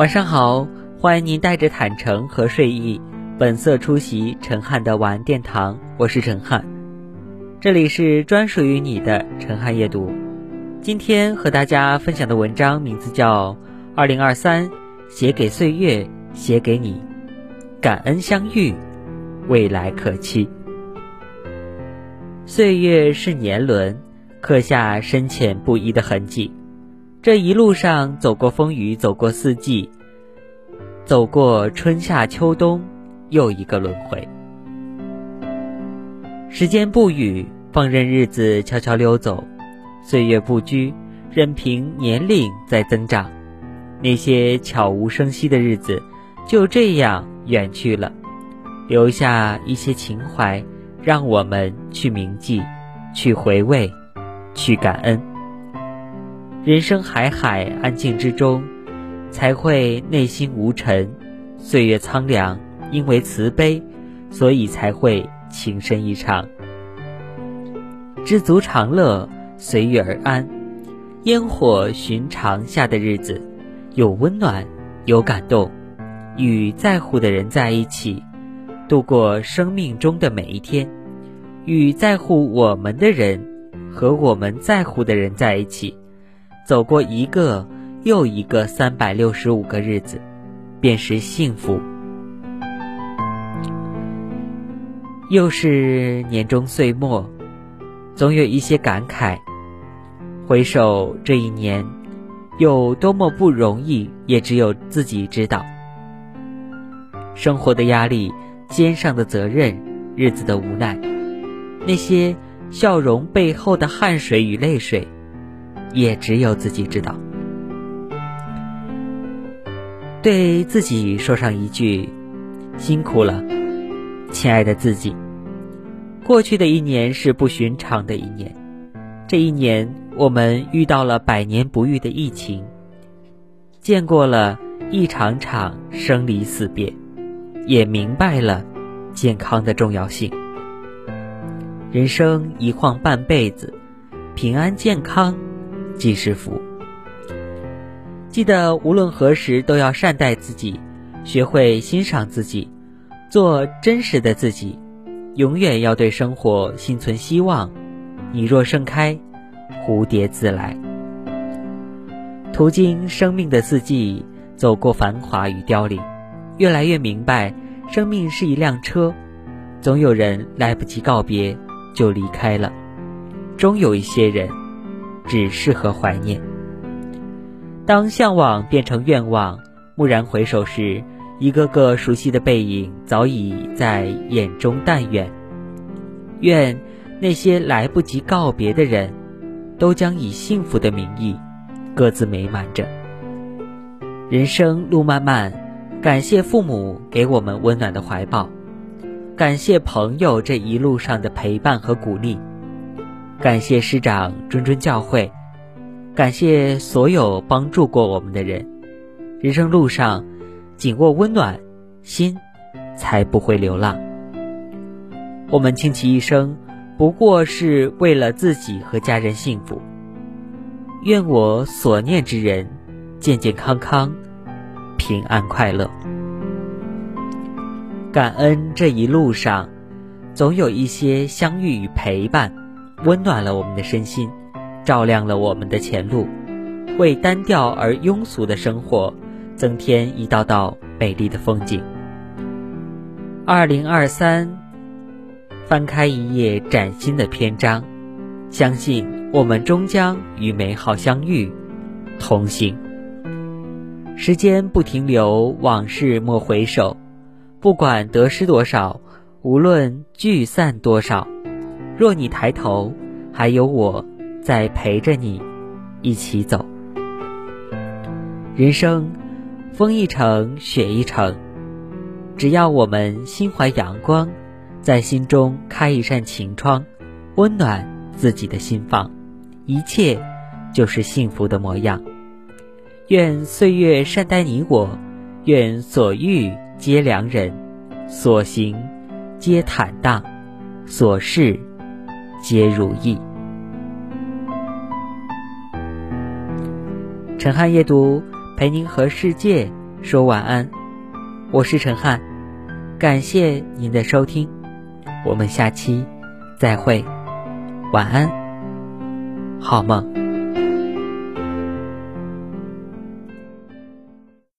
晚上好，欢迎您带着坦诚和睡意，本色出席陈汉的晚安殿堂。我是陈汉，这里是专属于你的陈汉夜读。今天和大家分享的文章名字叫《二零二三写给岁月，写给你》，感恩相遇，未来可期。岁月是年轮，刻下深浅不一的痕迹。这一路上走过风雨，走过四季，走过春夏秋冬，又一个轮回。时间不语，放任日子悄悄溜走；岁月不居，任凭年龄在增长。那些悄无声息的日子，就这样远去了，留下一些情怀，让我们去铭记，去回味，去感恩。人生海海，安静之中，才会内心无尘；岁月苍凉，因为慈悲，所以才会情深意长。知足常乐，随遇而安。烟火寻常下的日子，有温暖，有感动。与在乎的人在一起，度过生命中的每一天；与在乎我们的人和我们在乎的人在一起。走过一个又一个三百六十五个日子，便是幸福。又是年终岁末，总有一些感慨。回首这一年，有多么不容易，也只有自己知道。生活的压力，肩上的责任，日子的无奈，那些笑容背后的汗水与泪水。也只有自己知道。对自己说上一句：“辛苦了，亲爱的自己。”过去的一年是不寻常的一年，这一年我们遇到了百年不遇的疫情，见过了一场场生离死别，也明白了健康的重要性。人生一晃半辈子，平安健康。即是福。记得无论何时都要善待自己，学会欣赏自己，做真实的自己。永远要对生活心存希望。你若盛开，蝴蝶自来。途经生命的四季，走过繁华与凋零，越来越明白，生命是一辆车，总有人来不及告别就离开了，终有一些人。只适合怀念。当向往变成愿望，蓦然回首时，一个个熟悉的背影早已在眼中淡远。愿那些来不及告别的人，都将以幸福的名义，各自美满着。人生路漫漫，感谢父母给我们温暖的怀抱，感谢朋友这一路上的陪伴和鼓励。感谢师长谆谆教诲，感谢所有帮助过我们的人。人生路上，紧握温暖，心才不会流浪。我们倾其一生，不过是为了自己和家人幸福。愿我所念之人，健健康康，平安快乐。感恩这一路上，总有一些相遇与陪伴。温暖了我们的身心，照亮了我们的前路，为单调而庸俗的生活增添一道道美丽的风景。二零二三，翻开一页崭新的篇章，相信我们终将与美好相遇，同行。时间不停留，往事莫回首，不管得失多少，无论聚散多少。若你抬头，还有我在陪着你一起走。人生，风一程，雪一程，只要我们心怀阳光，在心中开一扇晴窗，温暖自己的心房，一切就是幸福的模样。愿岁月善待你我，愿所遇皆良人，所行皆坦荡，所事。皆如意。陈汉夜读陪您和世界说晚安。我是陈汉，感谢您的收听，我们下期再会，晚安，好梦。